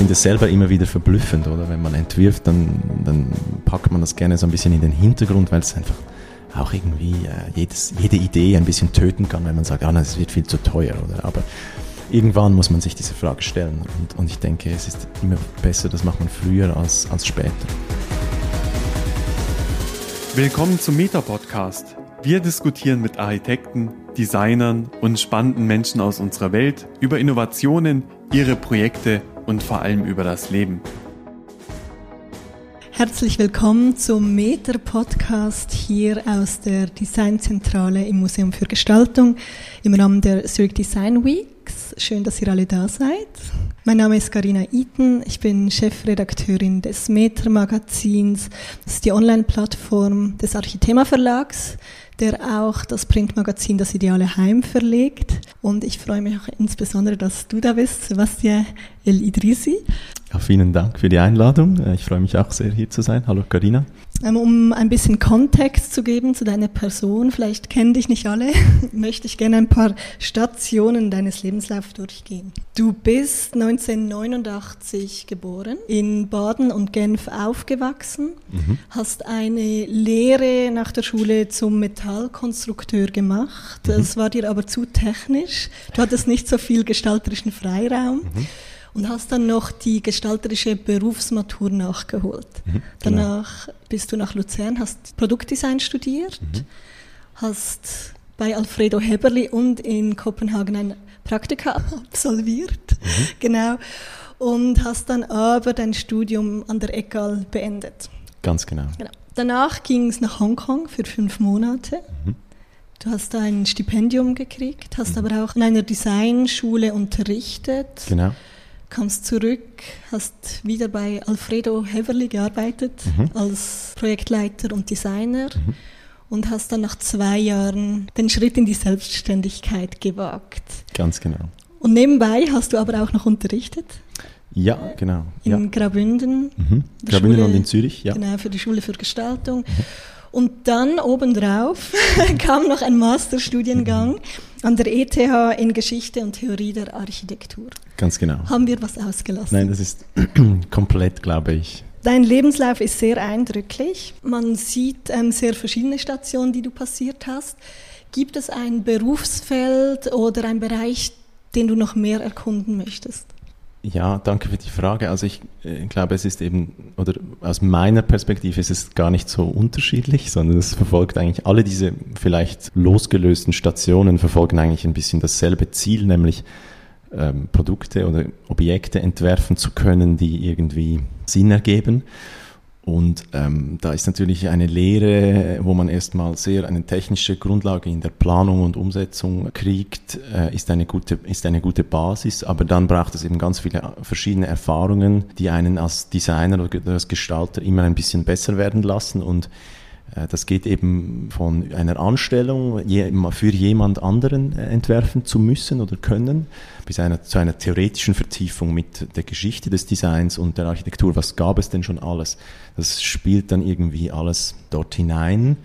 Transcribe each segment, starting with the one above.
finde es selber immer wieder verblüffend, oder? Wenn man entwirft, dann, dann packt man das gerne so ein bisschen in den Hintergrund, weil es einfach auch irgendwie äh, jedes, jede Idee ein bisschen töten kann, wenn man sagt, ah, das wird viel zu teuer, oder? Aber irgendwann muss man sich diese Frage stellen. Und, und ich denke, es ist immer besser, das macht man früher als, als später. Willkommen zum Meta-Podcast. Wir diskutieren mit Architekten, Designern und spannenden Menschen aus unserer Welt über Innovationen, ihre Projekte und vor allem über das Leben. Herzlich willkommen zum Meter Podcast hier aus der Designzentrale im Museum für Gestaltung im Rahmen der Zurich Design Weeks. Schön, dass ihr alle da seid. Mein Name ist Karina Eaton. Ich bin Chefredakteurin des Meter Magazins. Das ist die Online-Plattform des Architema Verlags der auch das Printmagazin Das Ideale Heim verlegt. Und ich freue mich auch insbesondere, dass du da bist, Sebastian El Idrisi. Ja, vielen Dank für die Einladung. Äh, ich freue mich auch sehr, hier zu sein. Hallo Karina. Ähm, um ein bisschen Kontext zu geben zu deiner Person, vielleicht kennen dich nicht alle, möchte ich gerne ein paar Stationen deines Lebenslaufs durchgehen. Du bist 1989 geboren, in Baden und Genf aufgewachsen, mhm. hast eine Lehre nach der Schule zum Metallkonstrukteur gemacht. Mhm. Das war dir aber zu technisch. Du hattest nicht so viel gestalterischen Freiraum. Mhm und hast dann noch die gestalterische Berufsmatur nachgeholt. Mhm, genau. Danach bist du nach Luzern, hast Produktdesign studiert, mhm. hast bei Alfredo Heberli und in Kopenhagen ein Praktika absolviert, mhm. genau, und hast dann aber dein Studium an der EGAL beendet. Ganz genau. genau. Danach ging es nach Hongkong für fünf Monate. Mhm. Du hast ein Stipendium gekriegt, hast mhm. aber auch in einer Designschule unterrichtet. Genau kamst zurück, hast wieder bei Alfredo Heverly gearbeitet mhm. als Projektleiter und Designer mhm. und hast dann nach zwei Jahren den Schritt in die Selbstständigkeit gewagt. Ganz genau. Und nebenbei hast du aber auch noch unterrichtet. Ja, genau. In ja. Graubünden. Mhm. Graubünden Schule, und in Zürich, ja. Genau, für die Schule für Gestaltung. Mhm. Und dann obendrauf kam noch ein Masterstudiengang an der ETH in Geschichte und Theorie der Architektur. Ganz genau. Haben wir was ausgelassen? Nein, das ist komplett, glaube ich. Dein Lebenslauf ist sehr eindrücklich. Man sieht ähm, sehr verschiedene Stationen, die du passiert hast. Gibt es ein Berufsfeld oder einen Bereich, den du noch mehr erkunden möchtest? Ja, danke für die Frage. Also ich äh, glaube, es ist eben, oder aus meiner Perspektive ist es gar nicht so unterschiedlich, sondern es verfolgt eigentlich alle diese vielleicht losgelösten Stationen verfolgen eigentlich ein bisschen dasselbe Ziel, nämlich ähm, Produkte oder Objekte entwerfen zu können, die irgendwie Sinn ergeben. Und ähm, da ist natürlich eine Lehre, wo man erstmal sehr eine technische Grundlage in der Planung und Umsetzung kriegt, äh, ist, eine gute, ist eine gute Basis. Aber dann braucht es eben ganz viele verschiedene Erfahrungen, die einen als Designer oder als Gestalter immer ein bisschen besser werden lassen. Und das geht eben von einer Anstellung für jemand anderen äh, entwerfen zu müssen oder können, bis einer, zu einer theoretischen Vertiefung mit der Geschichte des Designs und der Architektur. Was gab es denn schon alles? Das spielt dann irgendwie alles dort hinein.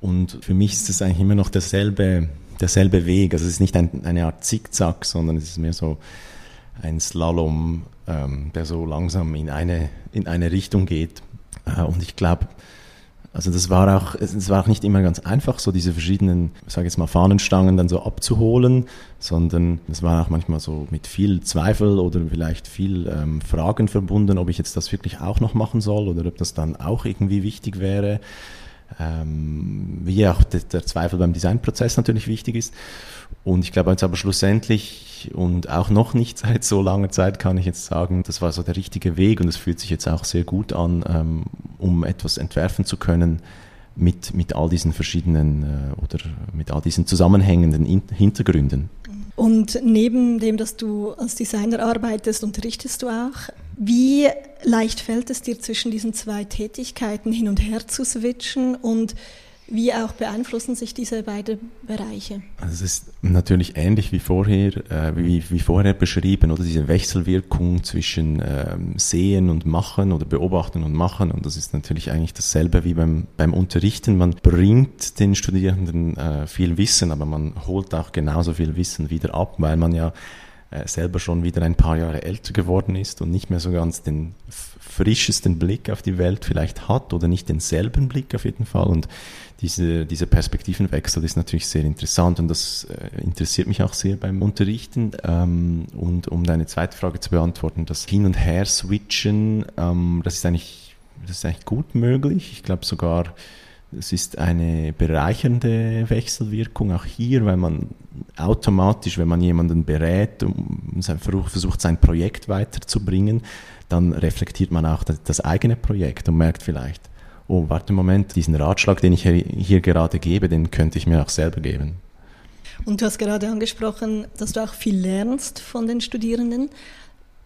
Und für mich ist es eigentlich immer noch derselbe, derselbe Weg. Also es ist nicht ein, eine Art Zickzack, sondern es ist mehr so ein Slalom, ähm, der so langsam in eine, in eine Richtung geht. Äh, und ich glaube, also das war auch, es war auch nicht immer ganz einfach, so diese verschiedenen, ich sage jetzt mal, Fahnenstangen dann so abzuholen, sondern es war auch manchmal so mit viel Zweifel oder vielleicht viel ähm, Fragen verbunden, ob ich jetzt das wirklich auch noch machen soll oder ob das dann auch irgendwie wichtig wäre. Ähm, wie auch der, der Zweifel beim Designprozess natürlich wichtig ist. Und ich glaube jetzt aber schlussendlich und auch noch nicht seit so langer Zeit kann ich jetzt sagen, das war so der richtige Weg und es fühlt sich jetzt auch sehr gut an, ähm, um etwas entwerfen zu können mit, mit all diesen verschiedenen äh, oder mit all diesen zusammenhängenden Hintergründen. Und neben dem, dass du als Designer arbeitest, unterrichtest du auch. Wie leicht fällt es dir zwischen diesen zwei Tätigkeiten hin und her zu switchen und wie auch beeinflussen sich diese beiden Bereiche? Also es ist natürlich ähnlich wie vorher, äh, wie, wie vorher beschrieben, oder diese Wechselwirkung zwischen ähm, Sehen und Machen oder Beobachten und Machen. Und das ist natürlich eigentlich dasselbe wie beim, beim Unterrichten. Man bringt den Studierenden äh, viel Wissen, aber man holt auch genauso viel Wissen wieder ab, weil man ja äh, selber schon wieder ein paar Jahre älter geworden ist und nicht mehr so ganz den frischesten Blick auf die Welt vielleicht hat oder nicht denselben Blick auf jeden Fall. Und diese, dieser Perspektivenwechsel ist natürlich sehr interessant und das äh, interessiert mich auch sehr beim Unterrichten. Ähm, und um deine zweite Frage zu beantworten, das Hin- und Her-Switchen, ähm, das ist eigentlich, das ist eigentlich gut möglich. Ich glaube sogar, es ist eine bereichernde Wechselwirkung auch hier, weil man automatisch, wenn man jemanden berät und versucht, sein Projekt weiterzubringen, dann reflektiert man auch das eigene Projekt und merkt vielleicht, oh, warte einen Moment, diesen Ratschlag, den ich hier gerade gebe, den könnte ich mir auch selber geben. Und du hast gerade angesprochen, dass du auch viel lernst von den Studierenden.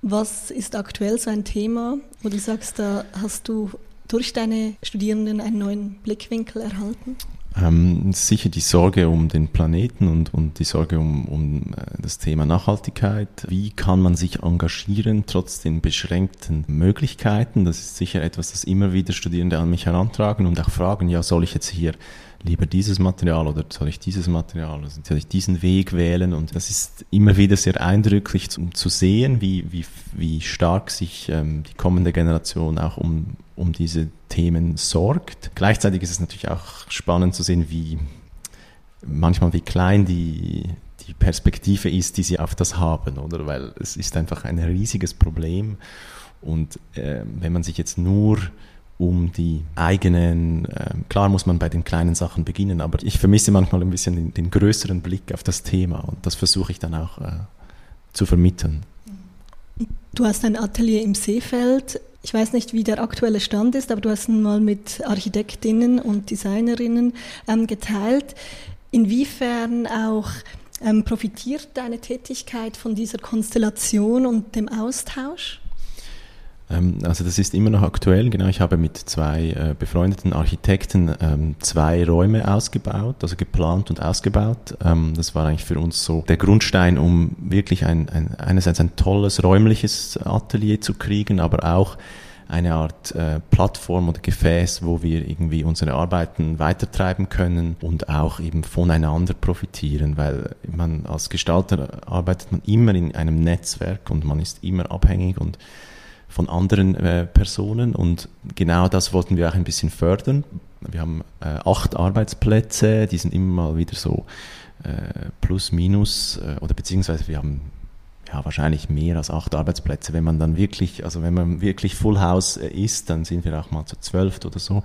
Was ist aktuell so ein Thema, wo du sagst, da hast du durch deine Studierenden einen neuen Blickwinkel erhalten? Ähm, sicher die Sorge um den Planeten und, und die Sorge um, um äh, das Thema Nachhaltigkeit. Wie kann man sich engagieren trotz den beschränkten Möglichkeiten? Das ist sicher etwas, das immer wieder Studierende an mich herantragen und auch fragen, ja, soll ich jetzt hier lieber dieses Material oder soll ich dieses Material, oder soll ich diesen Weg wählen? Und das ist immer wieder sehr eindrücklich zu, zu sehen, wie, wie, wie stark sich ähm, die kommende Generation auch um, um diese Themen sorgt. Gleichzeitig ist es natürlich auch spannend zu sehen, wie manchmal wie klein die, die Perspektive ist, die sie auf das haben, oder? Weil es ist einfach ein riesiges Problem. Und äh, wenn man sich jetzt nur um die eigenen, äh, klar muss man bei den kleinen Sachen beginnen, aber ich vermisse manchmal ein bisschen den, den größeren Blick auf das Thema und das versuche ich dann auch äh, zu vermitteln. Du hast ein Atelier im Seefeld. Ich weiß nicht, wie der aktuelle Stand ist, aber du hast ihn mal mit Architektinnen und Designerinnen ähm, geteilt. Inwiefern auch ähm, profitiert deine Tätigkeit von dieser Konstellation und dem Austausch? Ähm, also das ist immer noch aktuell, genau. Ich habe mit zwei äh, befreundeten Architekten ähm, zwei Räume ausgebaut, also geplant und ausgebaut. Ähm, das war eigentlich für uns so der Grundstein, um wirklich ein, ein, einerseits ein tolles räumliches Atelier zu kriegen, aber auch eine Art äh, Plattform oder Gefäß, wo wir irgendwie unsere Arbeiten weitertreiben können und auch eben voneinander profitieren, weil man als Gestalter arbeitet man immer in einem Netzwerk und man ist immer abhängig und von anderen äh, Personen und genau das wollten wir auch ein bisschen fördern. Wir haben äh, acht Arbeitsplätze, die sind immer mal wieder so äh, plus, minus äh, oder beziehungsweise wir haben ja wahrscheinlich mehr als acht Arbeitsplätze. Wenn man dann wirklich, also wenn man wirklich Full House äh, ist, dann sind wir auch mal zu zwölf oder so.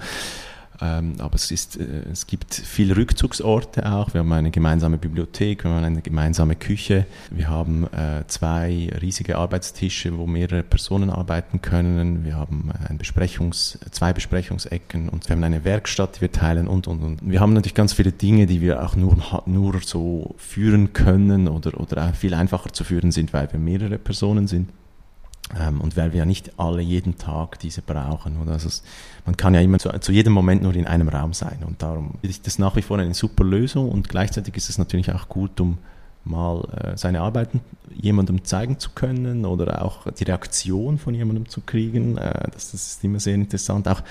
Ähm, aber es, ist, äh, es gibt viele Rückzugsorte auch. Wir haben eine gemeinsame Bibliothek, wir haben eine gemeinsame Küche. Wir haben äh, zwei riesige Arbeitstische, wo mehrere Personen arbeiten können. Wir haben ein Besprechungs-, zwei Besprechungsecken und wir haben eine Werkstatt, die wir teilen und, und, und. Wir haben natürlich ganz viele Dinge, die wir auch nur, nur so führen können oder, oder viel einfacher zu führen sind, weil wir mehrere Personen sind. Ähm, und weil wir ja nicht alle jeden Tag diese brauchen. Oder? Also es, man kann ja immer zu, zu, jedem Moment nur in einem Raum sein. Und darum ist das nach wie vor eine super Lösung. Und gleichzeitig ist es natürlich auch gut, um mal äh, seine Arbeiten jemandem zeigen zu können oder auch die Reaktion von jemandem zu kriegen. Äh, das, das, ist immer sehr interessant, auch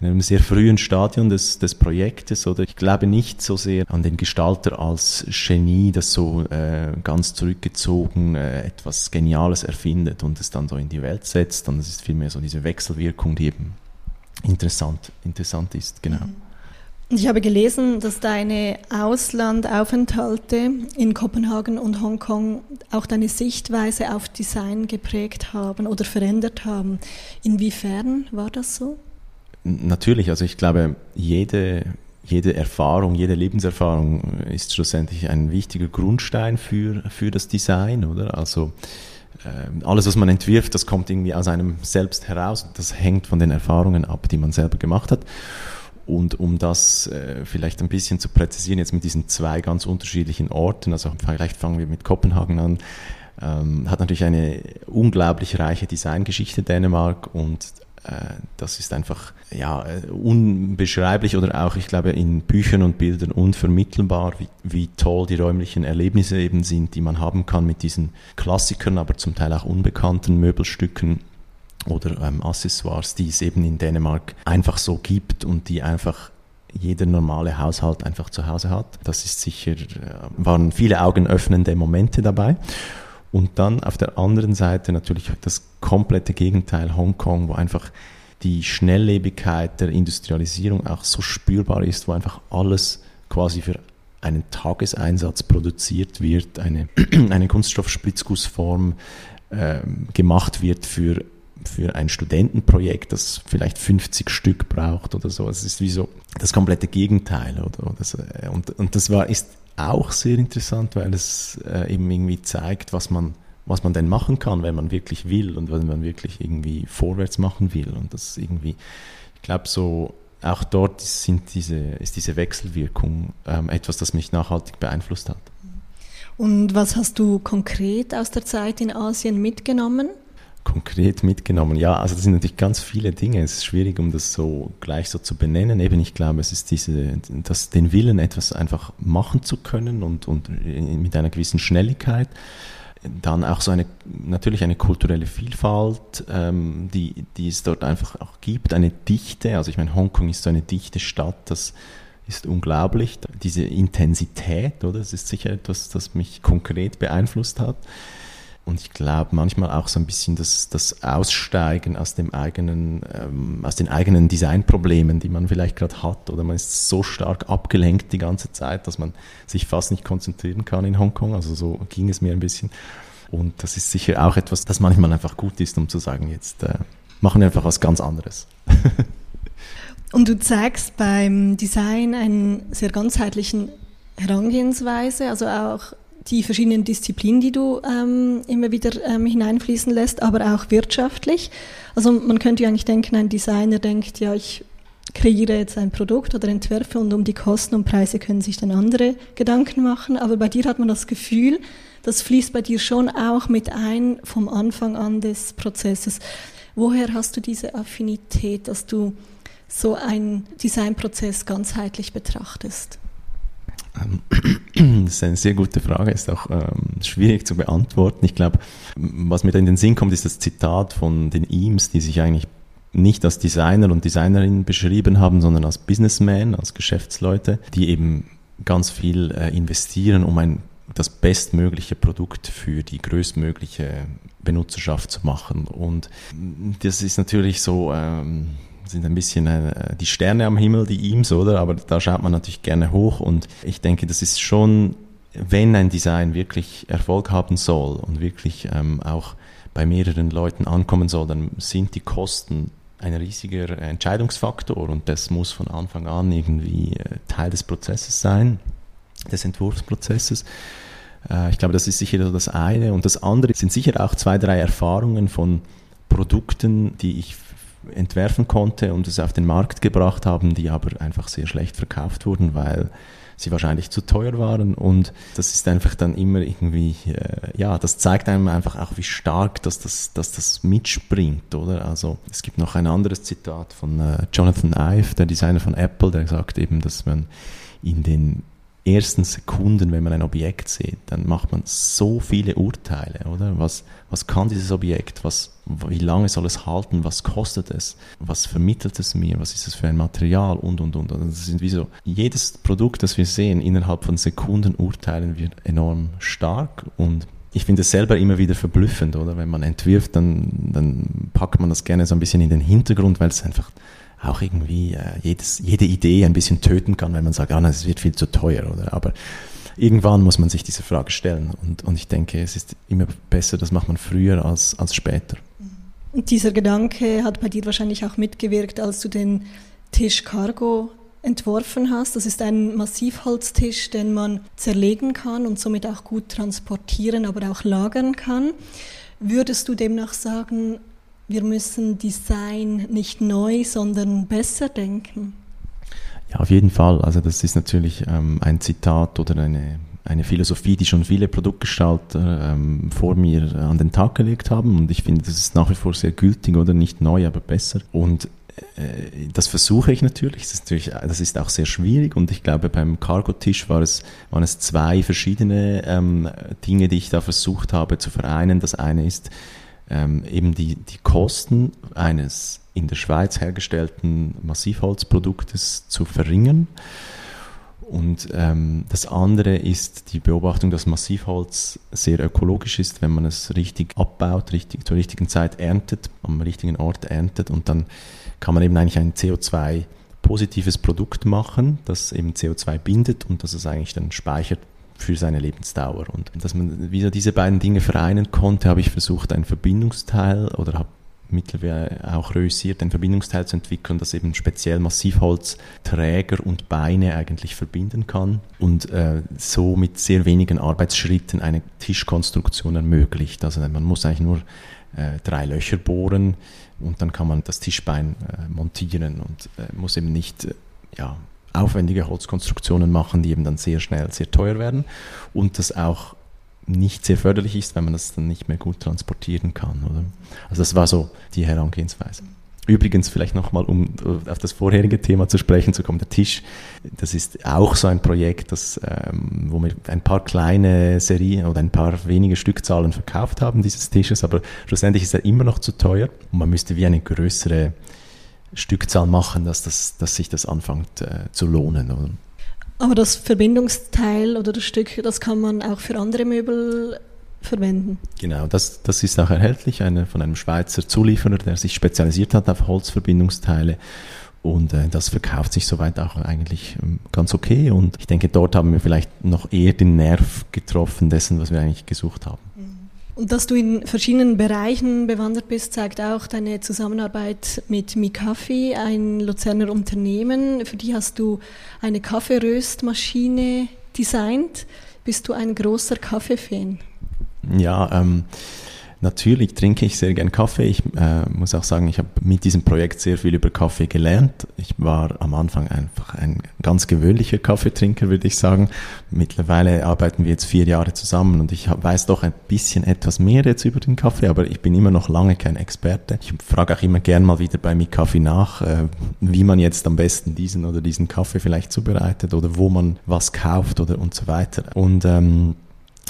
in einem sehr frühen Stadion des, des Projektes. Oder ich glaube nicht so sehr an den Gestalter als Genie, das so äh, ganz zurückgezogen äh, etwas Geniales erfindet und es dann so in die Welt setzt. Und es ist vielmehr so diese Wechselwirkung, die eben interessant, interessant ist. Genau. Mhm. Ich habe gelesen, dass deine Auslandaufenthalte in Kopenhagen und Hongkong auch deine Sichtweise auf Design geprägt haben oder verändert haben. Inwiefern war das so? Natürlich, also ich glaube, jede, jede Erfahrung, jede Lebenserfahrung ist schlussendlich ein wichtiger Grundstein für, für das Design, oder? Also äh, alles, was man entwirft, das kommt irgendwie aus einem selbst heraus. Das hängt von den Erfahrungen ab, die man selber gemacht hat. Und um das äh, vielleicht ein bisschen zu präzisieren, jetzt mit diesen zwei ganz unterschiedlichen Orten, also vielleicht fangen wir mit Kopenhagen an, ähm, hat natürlich eine unglaublich reiche Designgeschichte Dänemark und äh, das ist einfach ja, unbeschreiblich oder auch, ich glaube, in Büchern und Bildern unvermittelbar, wie, wie toll die räumlichen Erlebnisse eben sind, die man haben kann mit diesen Klassikern, aber zum Teil auch unbekannten Möbelstücken oder ähm, Accessoires, die es eben in Dänemark einfach so gibt und die einfach jeder normale Haushalt einfach zu Hause hat. Das ist sicher, äh, waren viele augenöffnende Momente dabei. Und dann auf der anderen Seite natürlich das komplette Gegenteil, Hongkong, wo einfach die Schnelllebigkeit der Industrialisierung auch so spürbar ist, wo einfach alles quasi für einen Tageseinsatz produziert wird, eine, eine Kunststoffspritzgussform äh, gemacht wird für, für ein Studentenprojekt, das vielleicht 50 Stück braucht oder so. Es ist wie so das komplette Gegenteil. Oder, oder so. und, und das war, ist auch sehr interessant, weil es äh, eben irgendwie zeigt, was man was man denn machen kann, wenn man wirklich will und wenn man wirklich irgendwie vorwärts machen will. Und das irgendwie, ich glaube, so auch dort sind diese, ist diese Wechselwirkung ähm, etwas, das mich nachhaltig beeinflusst hat. Und was hast du konkret aus der Zeit in Asien mitgenommen? Konkret mitgenommen, ja, also das sind natürlich ganz viele Dinge. Es ist schwierig, um das so gleich so zu benennen. Eben, ich glaube, es ist diese, das, den Willen, etwas einfach machen zu können und, und mit einer gewissen Schnelligkeit dann auch so eine, natürlich eine kulturelle Vielfalt, ähm, die, die es dort einfach auch gibt, eine Dichte, also ich meine, Hongkong ist so eine dichte Stadt, das ist unglaublich, diese Intensität, oder? Das ist sicher etwas, das mich konkret beeinflusst hat. Und ich glaube manchmal auch so ein bisschen das, das Aussteigen aus dem eigenen, ähm, aus den eigenen Designproblemen, die man vielleicht gerade hat. Oder man ist so stark abgelenkt die ganze Zeit, dass man sich fast nicht konzentrieren kann in Hongkong. Also so ging es mir ein bisschen. Und das ist sicher auch etwas, das manchmal einfach gut ist, um zu sagen, jetzt äh, machen wir einfach was ganz anderes. Und du zeigst beim Design einen sehr ganzheitlichen Herangehensweise, also auch die verschiedenen Disziplinen, die du ähm, immer wieder ähm, hineinfließen lässt, aber auch wirtschaftlich. Also man könnte ja eigentlich denken, ein Designer denkt, ja, ich kreiere jetzt ein Produkt oder entwerfe und um die Kosten und Preise können sich dann andere Gedanken machen. Aber bei dir hat man das Gefühl, das fließt bei dir schon auch mit ein vom Anfang an des Prozesses. Woher hast du diese Affinität, dass du so einen Designprozess ganzheitlich betrachtest? Das ist eine sehr gute Frage, ist auch ähm, schwierig zu beantworten. Ich glaube, was mir da in den Sinn kommt, ist das Zitat von den Eames, die sich eigentlich nicht als Designer und Designerin beschrieben haben, sondern als Businessmen, als Geschäftsleute, die eben ganz viel äh, investieren, um ein das bestmögliche Produkt für die größtmögliche Benutzerschaft zu machen. Und das ist natürlich so, ähm, sind ein bisschen äh, die Sterne am Himmel, die Eames, oder? Aber da schaut man natürlich gerne hoch und ich denke, das ist schon, wenn ein Design wirklich Erfolg haben soll und wirklich ähm, auch bei mehreren Leuten ankommen soll, dann sind die Kosten ein riesiger Entscheidungsfaktor und das muss von Anfang an irgendwie äh, Teil des Prozesses sein, des Entwurfsprozesses. Äh, ich glaube, das ist sicher das eine. Und das andere sind sicher auch zwei, drei Erfahrungen von Produkten, die ich entwerfen konnte und es auf den Markt gebracht haben, die aber einfach sehr schlecht verkauft wurden, weil sie wahrscheinlich zu teuer waren und das ist einfach dann immer irgendwie, äh, ja, das zeigt einem einfach auch, wie stark dass das, dass das mitspringt, oder? Also es gibt noch ein anderes Zitat von äh, Jonathan Ive, der Designer von Apple, der sagt eben, dass man in den ersten Sekunden, wenn man ein Objekt sieht, dann macht man so viele Urteile, oder? Was, was kann dieses Objekt? Was, wie lange soll es halten? Was kostet es? Was vermittelt es mir? Was ist es für ein Material? Und, und, und. Also das sind wie so, jedes Produkt, das wir sehen, innerhalb von Sekunden urteilen wir enorm stark und ich finde es selber immer wieder verblüffend, oder? Wenn man entwirft, dann, dann packt man das gerne so ein bisschen in den Hintergrund, weil es einfach auch irgendwie äh, jedes, jede Idee ein bisschen töten kann, wenn man sagt, ah, es wird viel zu teuer. Oder? Aber irgendwann muss man sich diese Frage stellen. Und, und ich denke, es ist immer besser, das macht man früher als, als später. Und dieser Gedanke hat bei dir wahrscheinlich auch mitgewirkt, als du den Tisch Cargo entworfen hast. Das ist ein Massivholztisch, den man zerlegen kann und somit auch gut transportieren, aber auch lagern kann. Würdest du demnach sagen, wir müssen Design nicht neu, sondern besser denken. Ja, auf jeden Fall. Also das ist natürlich ähm, ein Zitat oder eine, eine Philosophie, die schon viele Produktgestalter ähm, vor mir an den Tag gelegt haben. Und ich finde, das ist nach wie vor sehr gültig oder nicht neu, aber besser. Und äh, das versuche ich natürlich. Das ist, natürlich. das ist auch sehr schwierig. Und ich glaube, beim Cargo-Tisch war es, waren es zwei verschiedene ähm, Dinge, die ich da versucht habe zu vereinen. Das eine ist, ähm, eben die, die Kosten eines in der Schweiz hergestellten Massivholzproduktes zu verringern. Und ähm, das andere ist die Beobachtung, dass Massivholz sehr ökologisch ist, wenn man es richtig abbaut, richtig, zur richtigen Zeit erntet, am richtigen Ort erntet und dann kann man eben eigentlich ein CO2 positives Produkt machen, das eben CO2 bindet und das es eigentlich dann speichert für seine Lebensdauer. Und dass man wieder diese beiden Dinge vereinen konnte, habe ich versucht, ein Verbindungsteil oder habe mittlerweile auch reüssiert, ein Verbindungsteil zu entwickeln, das eben speziell Massivholz Träger und Beine eigentlich verbinden kann und äh, so mit sehr wenigen Arbeitsschritten eine Tischkonstruktion ermöglicht. Also man muss eigentlich nur äh, drei Löcher bohren und dann kann man das Tischbein äh, montieren und äh, muss eben nicht äh, ja, aufwendige Holzkonstruktionen machen, die eben dann sehr schnell sehr teuer werden und das auch nicht sehr förderlich ist, wenn man das dann nicht mehr gut transportieren kann. Oder? Also das war so die Herangehensweise. Übrigens, vielleicht nochmal, um auf das vorherige Thema zu sprechen zu kommen, der Tisch, das ist auch so ein Projekt, das, ähm, wo wir ein paar kleine Serien oder ein paar wenige Stückzahlen verkauft haben, dieses Tisches, aber schlussendlich ist er immer noch zu teuer und man müsste wie eine größere Stückzahl machen, dass, das, dass sich das anfängt äh, zu lohnen. Oder? Aber das Verbindungsteil oder das Stück, das kann man auch für andere Möbel verwenden. Genau, das, das ist auch erhältlich eine, von einem Schweizer Zulieferer, der sich spezialisiert hat auf Holzverbindungsteile. Und äh, das verkauft sich soweit auch eigentlich ähm, ganz okay. Und ich denke, dort haben wir vielleicht noch eher den Nerv getroffen dessen, was wir eigentlich gesucht haben. Und dass du in verschiedenen Bereichen bewandert bist, zeigt auch deine Zusammenarbeit mit Mikafi, ein Luzerner Unternehmen. Für die hast du eine Kaffeeröstmaschine designt. Bist du ein großer Kaffeefan? Ja, ähm, Natürlich trinke ich sehr gern Kaffee. Ich äh, muss auch sagen, ich habe mit diesem Projekt sehr viel über Kaffee gelernt. Ich war am Anfang einfach ein ganz gewöhnlicher Kaffeetrinker, würde ich sagen. Mittlerweile arbeiten wir jetzt vier Jahre zusammen und ich weiß doch ein bisschen etwas mehr jetzt über den Kaffee, aber ich bin immer noch lange kein Experte. Ich frage auch immer gern mal wieder bei Mi Kaffee nach, äh, wie man jetzt am besten diesen oder diesen Kaffee vielleicht zubereitet oder wo man was kauft oder und so weiter. Und ähm,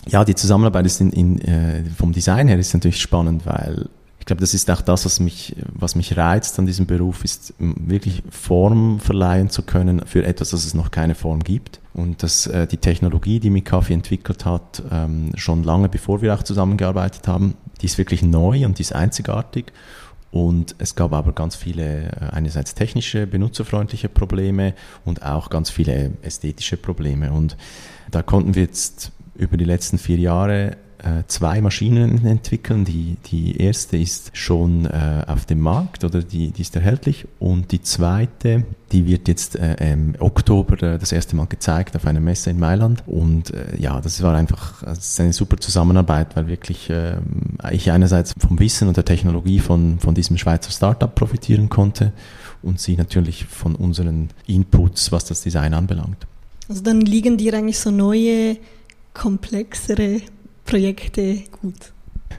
ja, die Zusammenarbeit ist in, in, äh, vom Design her ist natürlich spannend, weil ich glaube, das ist auch das, was mich, was mich reizt an diesem Beruf, ist wirklich Form verleihen zu können für etwas, das es noch keine Form gibt. Und dass äh, die Technologie, die Mikafi entwickelt hat, ähm, schon lange bevor wir auch zusammengearbeitet haben, die ist wirklich neu und die ist einzigartig. Und es gab aber ganz viele, äh, einerseits technische, benutzerfreundliche Probleme und auch ganz viele ästhetische Probleme. Und da konnten wir jetzt über die letzten vier Jahre äh, zwei Maschinen entwickeln. Die, die erste ist schon äh, auf dem Markt oder die, die ist erhältlich und die zweite, die wird jetzt äh, im Oktober äh, das erste Mal gezeigt auf einer Messe in Mailand und äh, ja, das war einfach das eine super Zusammenarbeit, weil wirklich äh, ich einerseits vom Wissen und der Technologie von, von diesem Schweizer Startup profitieren konnte und sie natürlich von unseren Inputs, was das Design anbelangt. Also dann liegen dir eigentlich so neue komplexere Projekte gut.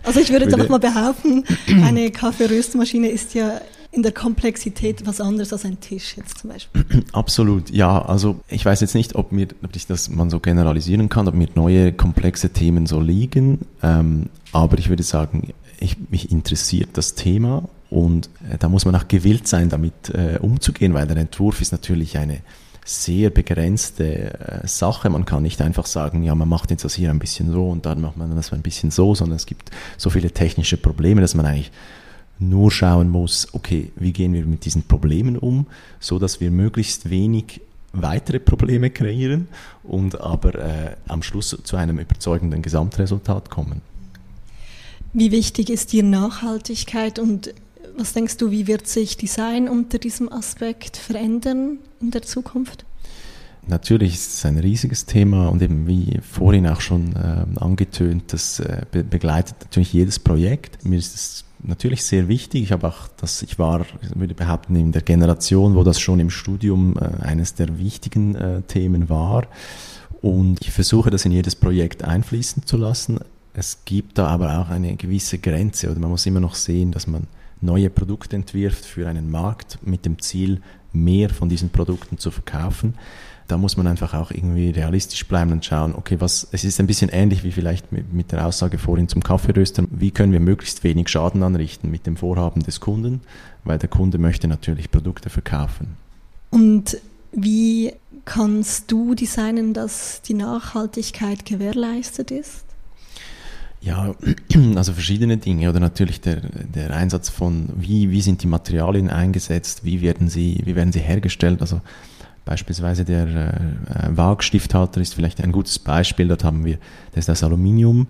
Also ich würde, würde doch mal behaupten, eine Kaffeeröstmaschine ist ja in der Komplexität was anderes als ein Tisch jetzt zum Beispiel. Absolut, ja. Also ich weiß jetzt nicht, ob mir, ob ich das man so generalisieren kann, ob mir neue komplexe Themen so liegen. Ähm, aber ich würde sagen, ich, mich interessiert das Thema und äh, da muss man auch gewillt sein, damit äh, umzugehen, weil der Entwurf ist natürlich eine sehr begrenzte äh, Sache. Man kann nicht einfach sagen, ja, man macht jetzt das hier ein bisschen so und dann macht man das ein bisschen so, sondern es gibt so viele technische Probleme, dass man eigentlich nur schauen muss, okay, wie gehen wir mit diesen Problemen um, so dass wir möglichst wenig weitere Probleme kreieren und aber äh, am Schluss zu einem überzeugenden Gesamtresultat kommen. Wie wichtig ist dir Nachhaltigkeit und was denkst du, wie wird sich Design unter diesem Aspekt verändern in der Zukunft? Natürlich ist es ein riesiges Thema und eben wie vorhin auch schon äh, angetönt, das äh, be begleitet natürlich jedes Projekt. Mir ist es natürlich sehr wichtig. Ich habe auch, dass ich war, würde behaupten, in der Generation, wo das schon im Studium äh, eines der wichtigen äh, Themen war. Und ich versuche das in jedes Projekt einfließen zu lassen. Es gibt da aber auch eine gewisse Grenze oder man muss immer noch sehen, dass man neue Produkte entwirft für einen Markt mit dem Ziel, mehr von diesen Produkten zu verkaufen. Da muss man einfach auch irgendwie realistisch bleiben und schauen, okay, was, es ist ein bisschen ähnlich wie vielleicht mit, mit der Aussage vorhin zum Kaffeeröster. Wie können wir möglichst wenig Schaden anrichten mit dem Vorhaben des Kunden? Weil der Kunde möchte natürlich Produkte verkaufen. Und wie kannst du designen, dass die Nachhaltigkeit gewährleistet ist? Ja, also verschiedene Dinge oder natürlich der, der Einsatz von, wie, wie sind die Materialien eingesetzt, wie werden sie, wie werden sie hergestellt. Also beispielsweise der äh, Waagstifthalter ist vielleicht ein gutes Beispiel. Dort haben wir, das ist das Aluminium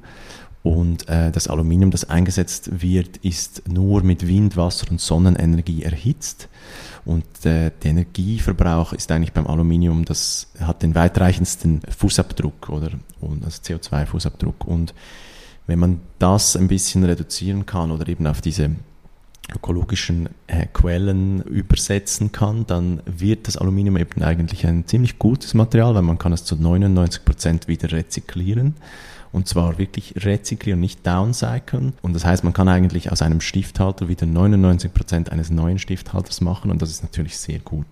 und äh, das Aluminium, das eingesetzt wird, ist nur mit Wind, Wasser und Sonnenenergie erhitzt. Und äh, der Energieverbrauch ist eigentlich beim Aluminium, das hat den weitreichendsten Fußabdruck oder und also CO2-Fußabdruck. Und wenn man das ein bisschen reduzieren kann oder eben auf diese ökologischen äh, Quellen übersetzen kann, dann wird das Aluminium eben eigentlich ein ziemlich gutes Material, weil man kann es zu 99 Prozent wieder rezyklieren und zwar wirklich rezyklieren, nicht downcyclen. Und das heißt, man kann eigentlich aus einem Stifthalter wieder 99 Prozent eines neuen Stifthalters machen und das ist natürlich sehr gut.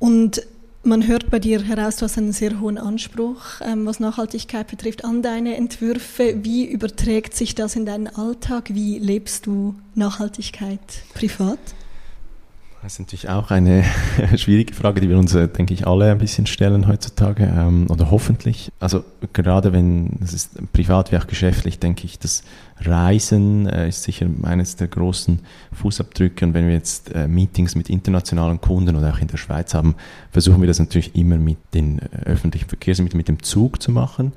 Und man hört bei dir heraus, du hast einen sehr hohen Anspruch, ähm, was Nachhaltigkeit betrifft, an deine Entwürfe. Wie überträgt sich das in deinen Alltag? Wie lebst du Nachhaltigkeit privat? Das ist natürlich auch eine schwierige Frage, die wir uns, äh, denke ich, alle ein bisschen stellen heutzutage ähm, oder hoffentlich. Also gerade wenn, es ist privat wie auch geschäftlich, denke ich, das Reisen äh, ist sicher eines der großen Fußabdrücke und wenn wir jetzt äh, Meetings mit internationalen Kunden oder auch in der Schweiz haben, versuchen wir das natürlich immer mit den äh, öffentlichen Verkehrsmitteln, mit dem Zug zu machen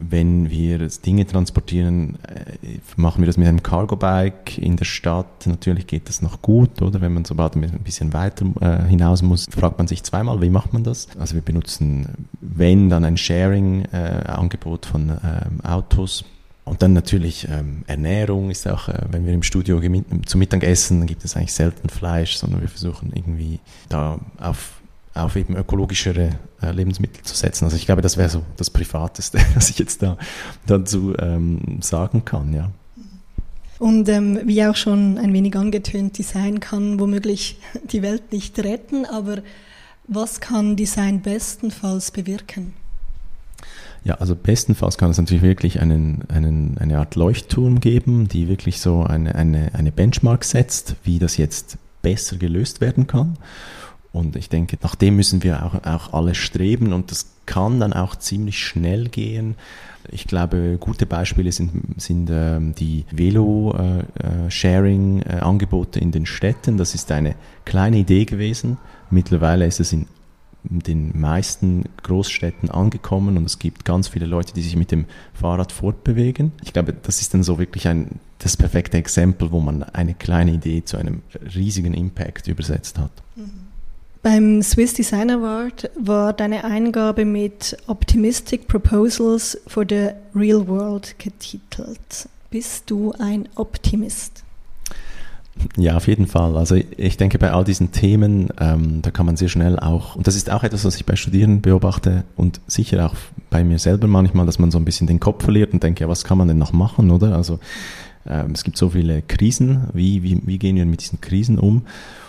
wenn wir Dinge transportieren, äh, machen wir das mit einem Cargo-Bike in der Stadt. Natürlich geht das noch gut, oder? Wenn man sobald ein bisschen weiter äh, hinaus muss, fragt man sich zweimal, wie macht man das? Also wir benutzen, wenn, dann ein Sharing-Angebot von ähm, Autos. Und dann natürlich ähm, Ernährung ist auch, äh, wenn wir im Studio zum Mittag essen, gibt es eigentlich selten Fleisch, sondern wir versuchen irgendwie da auf auf eben ökologischere Lebensmittel zu setzen. Also ich glaube, das wäre so das Privateste, was ich jetzt da dazu ähm, sagen kann, ja. Und ähm, wie auch schon ein wenig angetönt, Design kann womöglich die Welt nicht retten, aber was kann Design bestenfalls bewirken? Ja, also bestenfalls kann es natürlich wirklich einen, einen, eine Art Leuchtturm geben, die wirklich so eine, eine, eine Benchmark setzt, wie das jetzt besser gelöst werden kann. Und ich denke, nach dem müssen wir auch, auch alle streben und das kann dann auch ziemlich schnell gehen. Ich glaube, gute Beispiele sind, sind ähm, die Velo-Sharing-Angebote äh, in den Städten. Das ist eine kleine Idee gewesen. Mittlerweile ist es in den meisten Großstädten angekommen und es gibt ganz viele Leute, die sich mit dem Fahrrad fortbewegen. Ich glaube, das ist dann so wirklich ein, das perfekte Exempel, wo man eine kleine Idee zu einem riesigen Impact übersetzt hat. Mhm. Beim Swiss Design Award war deine Eingabe mit Optimistic Proposals for the Real World getitelt. Bist du ein Optimist? Ja, auf jeden Fall. Also ich denke, bei all diesen Themen, ähm, da kann man sehr schnell auch, und das ist auch etwas, was ich bei Studierenden beobachte und sicher auch bei mir selber manchmal, dass man so ein bisschen den Kopf verliert und denkt, ja, was kann man denn noch machen, oder? Also ähm, es gibt so viele Krisen, wie, wie, wie gehen wir mit diesen Krisen um?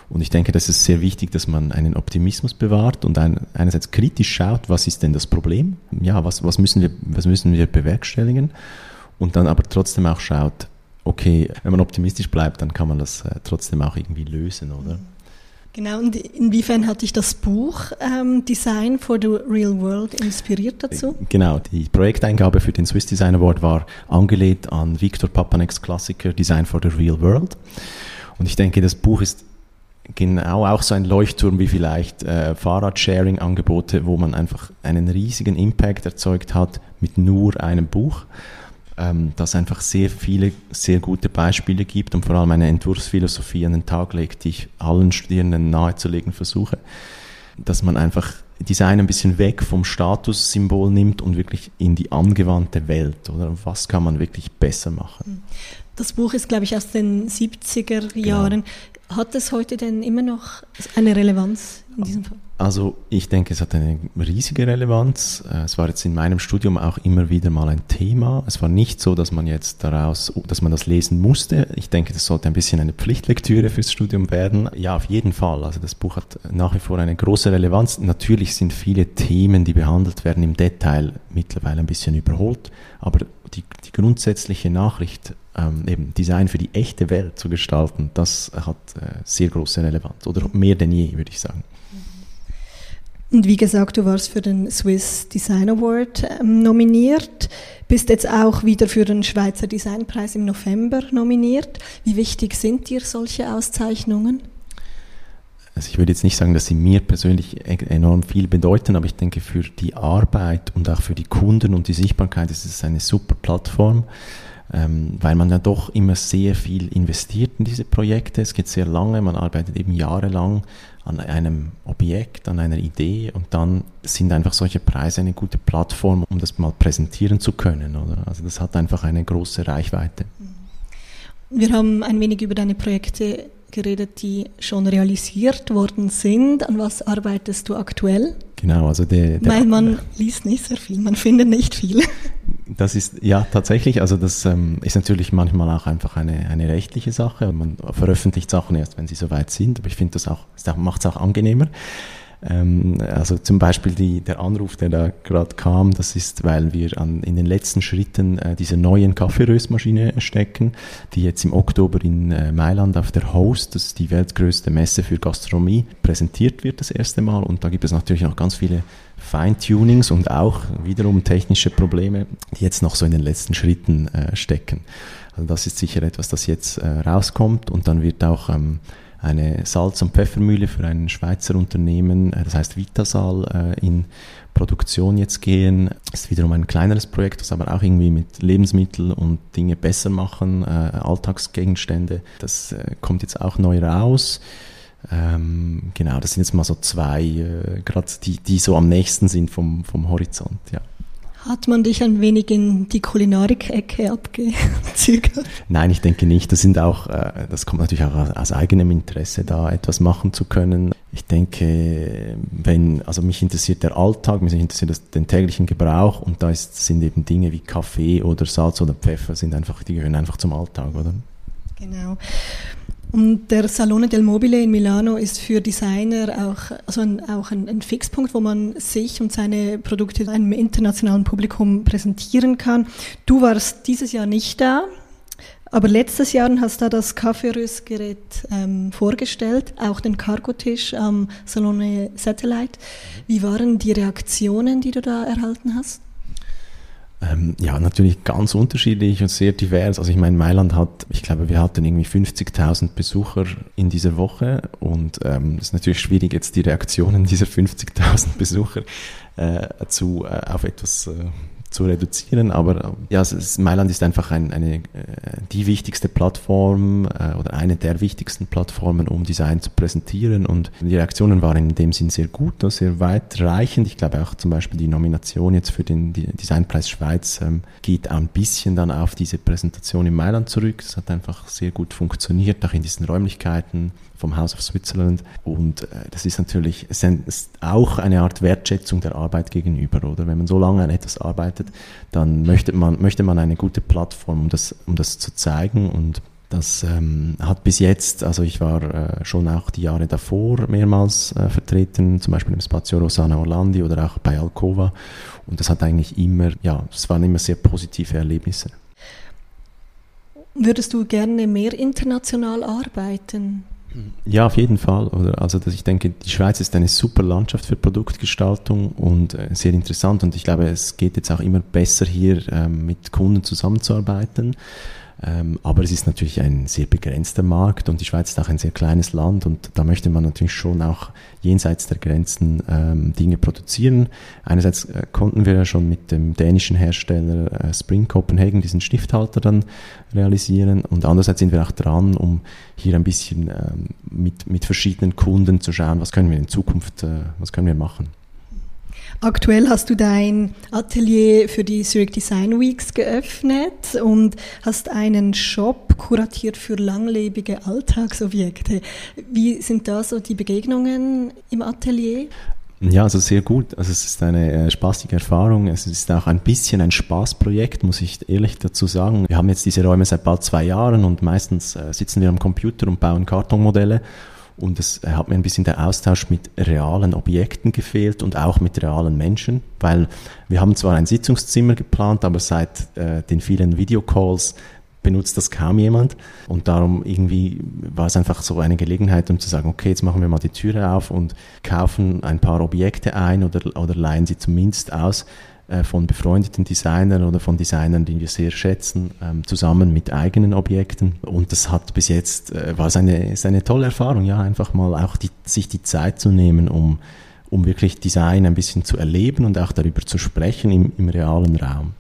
Und ich denke, das ist sehr wichtig, dass man einen Optimismus bewahrt und ein, einerseits kritisch schaut, was ist denn das Problem? Ja, was, was, müssen wir, was müssen wir bewerkstelligen? Und dann aber trotzdem auch schaut, okay, wenn man optimistisch bleibt, dann kann man das äh, trotzdem auch irgendwie lösen, oder? Genau, und inwiefern hat dich das Buch ähm, Design for the Real World inspiriert dazu? Genau, die Projekteingabe für den Swiss Design Award war angelehnt an Viktor Papaneks Klassiker Design for the Real World. Und ich denke, das Buch ist genau auch so ein Leuchtturm wie vielleicht äh, Fahrradsharing-Angebote, wo man einfach einen riesigen Impact erzeugt hat mit nur einem Buch, ähm, das einfach sehr viele, sehr gute Beispiele gibt und vor allem eine Entwurfsphilosophie an den Tag legt, die ich allen Studierenden nahezulegen versuche, dass man einfach Design ein bisschen weg vom Statussymbol nimmt und wirklich in die angewandte Welt, oder? Was kann man wirklich besser machen? Das Buch ist, glaube ich, aus den 70er genau. Jahren. Genau. Hat es heute denn immer noch eine Relevanz in diesem Fall? Also ich denke, es hat eine riesige Relevanz. Äh, es war jetzt in meinem Studium auch immer wieder mal ein Thema. Es war nicht so, dass man jetzt daraus, dass man das lesen musste. Ich denke, das sollte ein bisschen eine Pflichtlektüre fürs Studium werden. Ja, auf jeden Fall. Also das Buch hat nach wie vor eine große Relevanz. Natürlich sind viele Themen, die behandelt werden im Detail mittlerweile ein bisschen überholt. Aber die, die grundsätzliche Nachricht ähm, eben Design für die echte Welt zu gestalten, das hat äh, sehr große Relevanz oder mehr denn je, würde ich sagen. Und wie gesagt, du warst für den Swiss Design Award ähm, nominiert, bist jetzt auch wieder für den Schweizer Designpreis im November nominiert. Wie wichtig sind dir solche Auszeichnungen? Also ich würde jetzt nicht sagen, dass sie mir persönlich e-, enorm viel bedeuten, aber ich denke für die Arbeit und auch für die Kunden und die Sichtbarkeit ist es eine super Plattform ähm, weil man ja doch immer sehr viel investiert in diese Projekte. Es geht sehr lange, man arbeitet eben jahrelang an einem Objekt, an einer Idee und dann sind einfach solche Preise eine gute Plattform, um das mal präsentieren zu können. Oder? Also das hat einfach eine große Reichweite. Wir haben ein wenig über deine Projekte geredet, die schon realisiert worden sind. An was arbeitest du aktuell? Genau, also der, der Weil man liest nicht sehr viel, man findet nicht viel. Das ist ja tatsächlich, also das ähm, ist natürlich manchmal auch einfach eine, eine rechtliche Sache. Man veröffentlicht Sachen erst, wenn sie soweit sind, aber ich finde das auch, macht es auch angenehmer. Ähm, also zum Beispiel die, der Anruf, der da gerade kam, das ist, weil wir an, in den letzten Schritten äh, dieser neuen Kaffeeröstmaschine stecken, die jetzt im Oktober in äh, Mailand auf der Host, das ist die weltgrößte Messe für Gastronomie, präsentiert wird das erste Mal. Und da gibt es natürlich noch ganz viele Feintunings und auch wiederum technische Probleme, die jetzt noch so in den letzten Schritten äh, stecken. Also das ist sicher etwas, das jetzt äh, rauskommt und dann wird auch ähm, eine Salz- und Pfeffermühle für ein Schweizer Unternehmen, äh, das heißt Vitasal, äh, in Produktion jetzt gehen. Ist wiederum ein kleineres Projekt, das aber auch irgendwie mit Lebensmitteln und Dinge besser machen, äh, Alltagsgegenstände. Das kommt jetzt auch neu raus. Ähm, genau, das sind jetzt mal so zwei, gerade die, die so am nächsten sind vom, vom Horizont, ja. Hat man dich ein wenig in die Kulinarik-Ecke abgezügelt? Nein, ich denke nicht. Das sind auch, äh, das kommt natürlich auch aus eigenem Interesse, da etwas machen zu können. Ich denke, wenn, also mich interessiert der Alltag, mich interessiert das, den täglichen Gebrauch und da ist, sind eben Dinge wie Kaffee oder Salz oder Pfeffer sind einfach, die gehören einfach zum Alltag, oder? Genau. Und der Salone del Mobile in Milano ist für Designer auch, also ein, auch ein, ein, Fixpunkt, wo man sich und seine Produkte einem internationalen Publikum präsentieren kann. Du warst dieses Jahr nicht da, aber letztes Jahr hast du da das Kaffeeröstgerät ähm, vorgestellt, auch den Cargo-Tisch am Salone Satellite. Wie waren die Reaktionen, die du da erhalten hast? Ähm, ja, natürlich ganz unterschiedlich und sehr divers. Also ich meine, Mailand hat, ich glaube, wir hatten irgendwie 50.000 Besucher in dieser Woche und ähm, es ähm, ist natürlich schwierig, jetzt die Reaktionen dieser 50.000 Besucher äh, zu, äh, auf etwas äh, zu reduzieren. Aber äh, ja, ist, Mailand ist einfach ein, eine, äh, die wichtigste Plattform äh, oder eine der wichtigsten Plattformen, um Design zu präsentieren. Und die Reaktionen waren in dem Sinn sehr gut, sehr weitreichend. Ich glaube auch zum Beispiel die Nomination jetzt für den Designpreis Schweiz ähm, geht ein bisschen dann auf diese Präsentation in Mailand zurück. Es hat einfach sehr gut funktioniert, auch in diesen Räumlichkeiten vom House of Switzerland. Und äh, das ist natürlich es ist auch eine Art Wertschätzung der Arbeit gegenüber, oder? Wenn man so lange an etwas arbeitet, dann möchte man, möchte man eine gute Plattform, um das, um das zu zeigen und das ähm, hat bis jetzt, also ich war äh, schon auch die Jahre davor mehrmals äh, vertreten, zum Beispiel im Spazio Rosana Orlandi oder auch bei Alcova. Und das hat eigentlich immer, ja, es waren immer sehr positive Erlebnisse. Würdest du gerne mehr international arbeiten? Ja, auf jeden Fall. Also dass ich denke, die Schweiz ist eine super Landschaft für Produktgestaltung und äh, sehr interessant. Und ich glaube, es geht jetzt auch immer besser hier ähm, mit Kunden zusammenzuarbeiten. Ähm, aber es ist natürlich ein sehr begrenzter Markt und die Schweiz ist auch ein sehr kleines Land und da möchte man natürlich schon auch jenseits der Grenzen ähm, Dinge produzieren. Einerseits äh, konnten wir ja schon mit dem dänischen Hersteller äh, Spring Copenhagen diesen Stifthalter dann realisieren und andererseits sind wir auch dran, um hier ein bisschen ähm, mit, mit verschiedenen Kunden zu schauen, was können wir in Zukunft, äh, was können wir machen. Aktuell hast du dein Atelier für die Zurich Design Weeks geöffnet und hast einen Shop kuratiert für langlebige Alltagsobjekte. Wie sind da so die Begegnungen im Atelier? Ja, also sehr gut. Also es ist eine äh, spaßige Erfahrung. Es ist auch ein bisschen ein Spaßprojekt, muss ich ehrlich dazu sagen. Wir haben jetzt diese Räume seit bald zwei Jahren und meistens äh, sitzen wir am Computer und bauen Kartonmodelle und es hat mir ein bisschen der Austausch mit realen Objekten gefehlt und auch mit realen Menschen, weil wir haben zwar ein Sitzungszimmer geplant, aber seit äh, den vielen Videocalls benutzt das kaum jemand. Und darum irgendwie war es einfach so eine Gelegenheit, um zu sagen, okay, jetzt machen wir mal die Türe auf und kaufen ein paar Objekte ein oder, oder leihen sie zumindest aus äh, von befreundeten Designern oder von Designern, die wir sehr schätzen, ähm, zusammen mit eigenen Objekten. Und das hat bis jetzt, äh, war es eine, ist eine tolle Erfahrung, ja, einfach mal auch die, sich die Zeit zu nehmen, um, um wirklich Design ein bisschen zu erleben und auch darüber zu sprechen im, im realen Raum.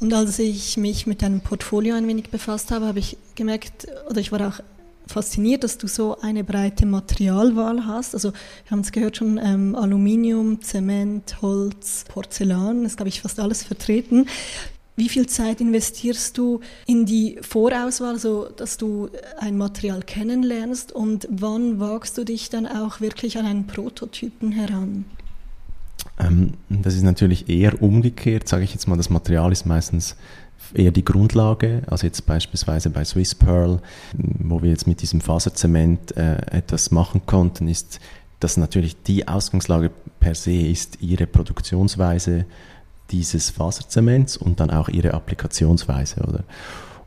Und als ich mich mit deinem Portfolio ein wenig befasst habe, habe ich gemerkt, oder ich war auch fasziniert, dass du so eine breite Materialwahl hast. Also wir haben es gehört schon, ähm, Aluminium, Zement, Holz, Porzellan, das ist, glaube ich, fast alles vertreten. Wie viel Zeit investierst du in die Vorauswahl, also dass du ein Material kennenlernst und wann wagst du dich dann auch wirklich an einen Prototypen heran? Ähm, das ist natürlich eher umgekehrt, sage ich jetzt mal. Das Material ist meistens eher die Grundlage. Also jetzt beispielsweise bei Swiss Pearl, wo wir jetzt mit diesem Faserzement äh, etwas machen konnten, ist, dass natürlich die Ausgangslage per se ist ihre Produktionsweise dieses Faserzements und dann auch ihre Applikationsweise, oder?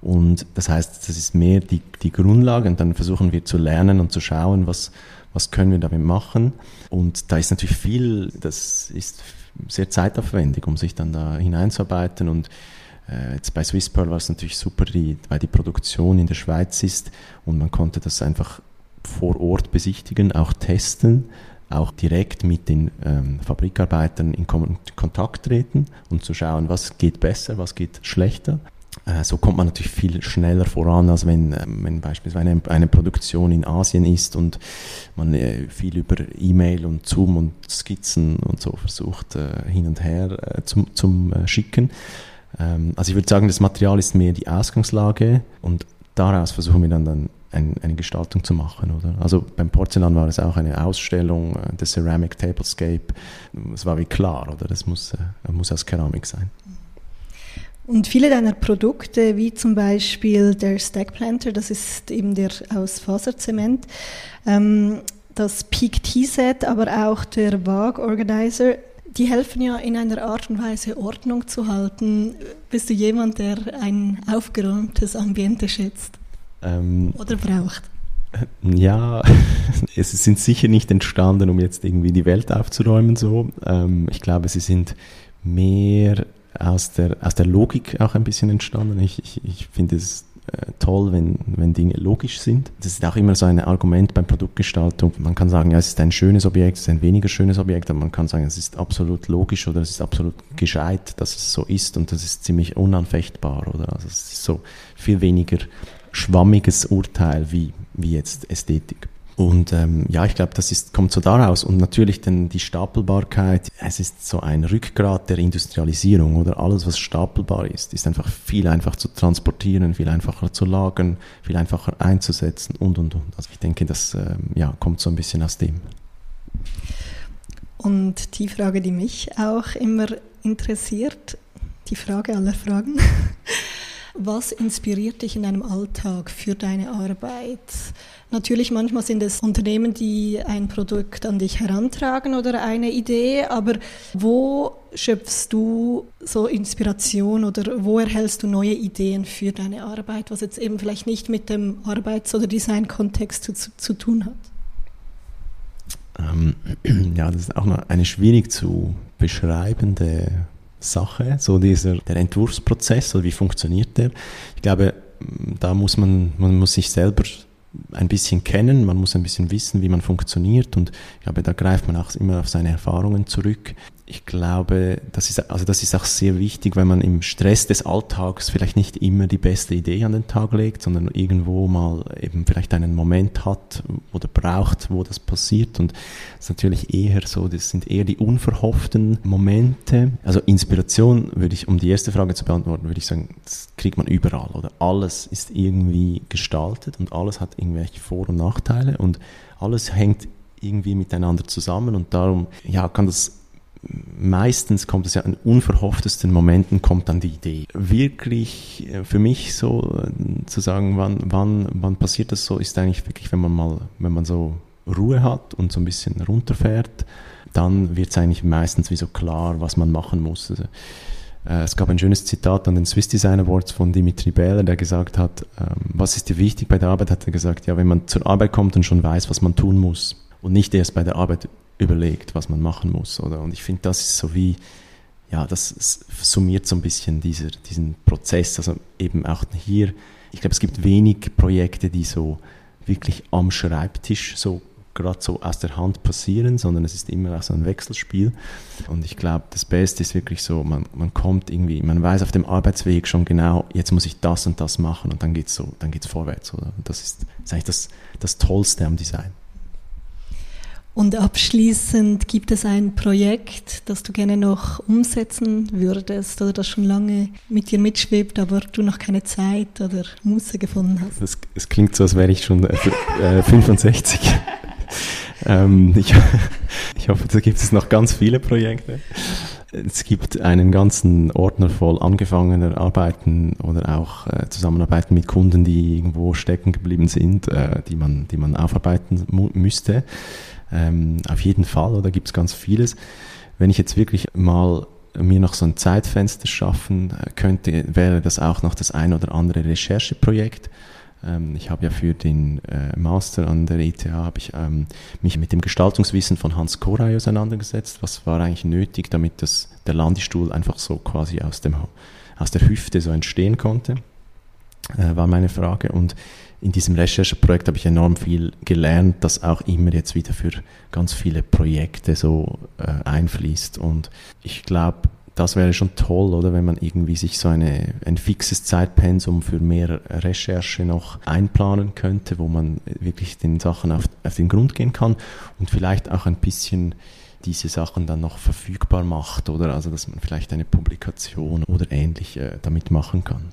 Und das heißt, das ist mehr die, die Grundlage und dann versuchen wir zu lernen und zu schauen, was, was können wir damit machen. Und da ist natürlich viel, das ist sehr zeitaufwendig, um sich dann da hineinzuarbeiten und jetzt bei Swiss Pearl war es natürlich super, die, weil die Produktion in der Schweiz ist und man konnte das einfach vor Ort besichtigen, auch testen, auch direkt mit den ähm, Fabrikarbeitern in Kontakt treten und zu schauen, was geht besser, was geht schlechter. Äh, so kommt man natürlich viel schneller voran, als wenn, äh, wenn beispielsweise eine, eine, Produktion in Asien ist und man äh, viel über E-Mail und Zoom und Skizzen und so versucht äh, hin und her äh, zum, zum Schicken. Ähm, also ich würde sagen, das Material ist mehr die Ausgangslage und daraus versuchen wir dann, dann ein, eine Gestaltung zu machen. Oder? Also beim Porzellan war es auch eine Ausstellung, äh, der Ceramic Tablescape. Es war wie klar, oder? Das muss, äh, muss aus Keramik sein. Und viele deiner Produkte, wie zum Beispiel der Stack Planter, das ist eben der aus Faserzement, ähm, das Peak T-Set, aber auch der Wag Organizer, die helfen ja in einer Art und Weise Ordnung zu halten. Bist du jemand, der ein aufgeräumtes Ambiente schätzt ähm, oder braucht? Ja, es sind sicher nicht entstanden, um jetzt irgendwie die Welt aufzuräumen. So, ähm, ich glaube, sie sind mehr aus der aus der Logik auch ein bisschen entstanden. Ich, ich, ich finde es toll, wenn, wenn Dinge logisch sind. Das ist auch immer so ein Argument beim Produktgestaltung. Man kann sagen, ja, es ist ein schönes Objekt, es ist ein weniger schönes Objekt, aber man kann sagen, es ist absolut logisch oder es ist absolut gescheit, dass es so ist und das ist ziemlich unanfechtbar, oder? Also es ist so viel weniger schwammiges Urteil wie, wie jetzt Ästhetik. Und ähm, ja, ich glaube, das ist, kommt so daraus. Und natürlich dann die Stapelbarkeit, es ist so ein Rückgrat der Industrialisierung oder alles, was stapelbar ist, ist einfach viel einfacher zu transportieren, viel einfacher zu lagern, viel einfacher einzusetzen und und und. Also ich denke, das ähm, ja, kommt so ein bisschen aus dem. Und die Frage, die mich auch immer interessiert, die Frage aller Fragen. Was inspiriert dich in deinem Alltag für deine Arbeit? Natürlich, manchmal sind es Unternehmen, die ein Produkt an dich herantragen oder eine Idee, aber wo schöpfst du so Inspiration oder wo erhältst du neue Ideen für deine Arbeit, was jetzt eben vielleicht nicht mit dem Arbeits- oder Designkontext zu, zu, tun hat? Ähm, ja, das ist auch eine schwierig zu beschreibende Sache, so dieser der Entwurfsprozess oder wie funktioniert der. Ich glaube, da muss man, man muss sich selber ein bisschen kennen, man muss ein bisschen wissen, wie man funktioniert und ich glaube, da greift man auch immer auf seine Erfahrungen zurück ich glaube, das ist, also das ist auch sehr wichtig, wenn man im Stress des Alltags vielleicht nicht immer die beste Idee an den Tag legt, sondern irgendwo mal eben vielleicht einen Moment hat oder braucht, wo das passiert. Und das ist natürlich eher so, das sind eher die unverhofften Momente. Also Inspiration würde ich, um die erste Frage zu beantworten, würde ich sagen, das kriegt man überall oder alles ist irgendwie gestaltet und alles hat irgendwelche Vor- und Nachteile und alles hängt irgendwie miteinander zusammen und darum, ja, kann das meistens kommt es ja in unverhofftesten Momenten kommt dann die Idee. Wirklich äh, für mich so äh, zu sagen, wann, wann, wann passiert das so, ist eigentlich wirklich, wenn man mal, wenn man so Ruhe hat und so ein bisschen runterfährt, dann wird es eigentlich meistens wie so klar, was man machen muss. Also, Äh, es gab ein schönes Zitat an den Swiss Design Awards von Dimitri Bähler, der gesagt hat, ähm, was ist dir wichtig bei der Arbeit, hat er gesagt, ja, wenn man zur Arbeit kommt und schon weiß, was man tun muss und nicht erst bei der Arbeit überlegt, was man machen muss, oder? Und ich finde, das ist so wie, ja, das summiert so ein bisschen dieser, diesen Prozess, also eben auch hier, ich glaube, es gibt wenig Projekte, die so wirklich am Schreibtisch so gerade so aus der Hand passieren, sondern es ist immer auch so ein Wechselspiel. Und ich glaube, das Beste ist wirklich so, man, man kommt irgendwie, man weiß auf dem Arbeitsweg schon genau, jetzt muss ich das und das machen und dann geht es so, dann geht's vorwärts. Oder? Und das ist, ist eigentlich das, das Tollste am Design. Und abschließend gibt es ein Projekt, das du gerne noch umsetzen würdest oder das schon lange mit dir mitschwebt, aber du noch keine Zeit oder Muße gefunden hast? Es, es klingt so, als wäre ich schon äh, 65. ähm, ich, ich hoffe, da gibt es noch ganz viele Projekte. Es gibt einen ganzen Ordner voll angefangener Arbeiten oder auch äh, Zusammenarbeiten mit Kunden, die irgendwo stecken geblieben sind, äh, die, man, die man aufarbeiten müsste. Ähm, auf jeden Fall, oder gibt es ganz vieles. Wenn ich jetzt wirklich mal mir noch so ein Zeitfenster schaffen äh, könnte, wäre das auch noch das ein oder andere Rechercheprojekt ähm, ich habe ja für den äh, Master an der ETH habe ich ähm, mich mit dem Gestaltungswissen von Hans Koray auseinandergesetzt. Was war eigentlich nötig, damit das, der Landestuhl einfach so quasi aus, dem, aus der Hüfte so entstehen konnte, äh, war meine Frage. Und in diesem Rechercheprojekt habe ich enorm viel gelernt, das auch immer jetzt wieder für ganz viele Projekte so äh, einfließt. Und ich glaube, das wäre schon toll, oder wenn man irgendwie sich so eine, ein fixes Zeitpensum für mehr Recherche noch einplanen könnte, wo man wirklich den Sachen auf, auf den Grund gehen kann und vielleicht auch ein bisschen diese Sachen dann noch verfügbar macht, oder also dass man vielleicht eine Publikation oder ähnlich äh, damit machen kann.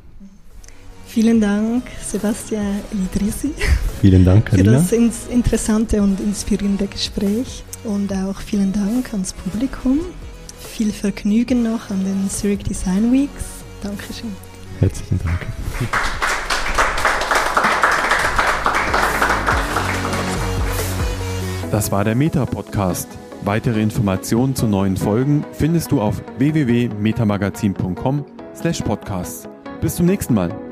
Vielen Dank, Sebastian Idrisi. Vielen Dank, Karina. Für das interessante und inspirierende Gespräch und auch vielen Dank ans Publikum viel Vergnügen noch an den Zurich Design Weeks. Dankeschön. Herzlichen Dank. Das war der Meta-Podcast. Weitere Informationen zu neuen Folgen findest du auf www.metamagazin.com/podcasts. Bis zum nächsten Mal.